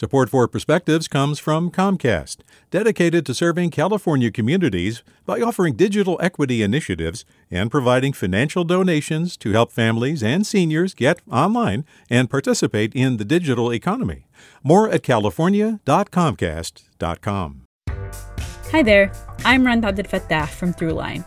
Support for Perspectives comes from Comcast, dedicated to serving California communities by offering digital equity initiatives and providing financial donations to help families and seniors get online and participate in the digital economy. More at california.comcast.com. Hi there, I'm Rund Abdelfatah from Throughline.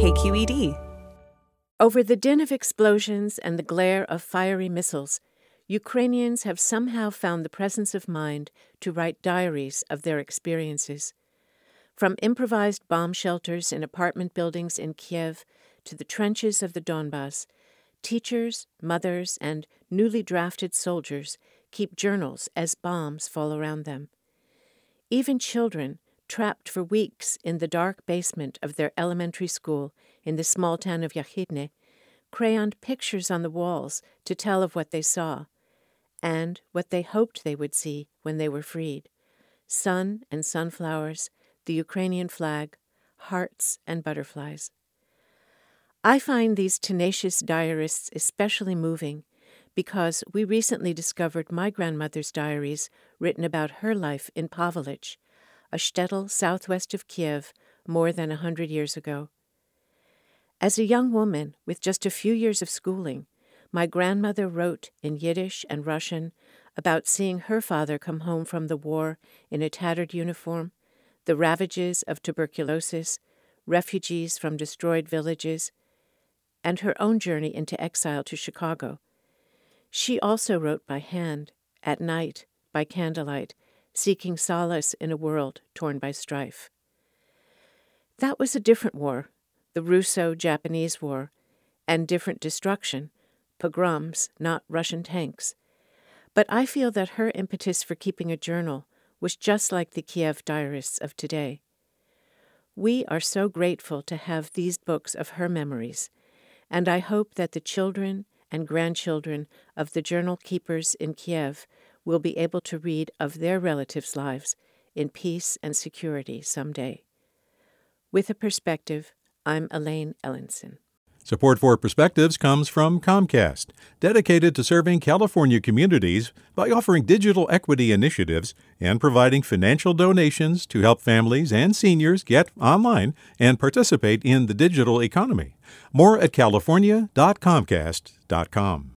KQED. Over the din of explosions and the glare of fiery missiles, Ukrainians have somehow found the presence of mind to write diaries of their experiences. From improvised bomb shelters in apartment buildings in Kiev to the trenches of the Donbass, teachers, mothers, and newly drafted soldiers keep journals as bombs fall around them. Even children, trapped for weeks in the dark basement of their elementary school in the small town of Yahidne, crayoned pictures on the walls to tell of what they saw, and what they hoped they would see when they were freed sun and sunflowers, the Ukrainian flag, hearts and butterflies. I find these tenacious diarists especially moving because we recently discovered my grandmother's diaries written about her life in Pavlich, a shtetl southwest of Kiev more than a hundred years ago. As a young woman with just a few years of schooling, my grandmother wrote in Yiddish and Russian about seeing her father come home from the war in a tattered uniform, the ravages of tuberculosis, refugees from destroyed villages, and her own journey into exile to Chicago. She also wrote by hand, at night, by candlelight, seeking solace in a world torn by strife. That was a different war, the Russo Japanese War, and different destruction, pogroms, not Russian tanks. But I feel that her impetus for keeping a journal was just like the Kiev diarists of today. We are so grateful to have these books of her memories, and I hope that the children and grandchildren of the journal keepers in Kiev will be able to read of their relatives' lives in peace and security someday. With a perspective, I'm Elaine Elinson. Support for Perspectives comes from Comcast, dedicated to serving California communities by offering digital equity initiatives and providing financial donations to help families and seniors get online and participate in the digital economy. More at california.comcast.com.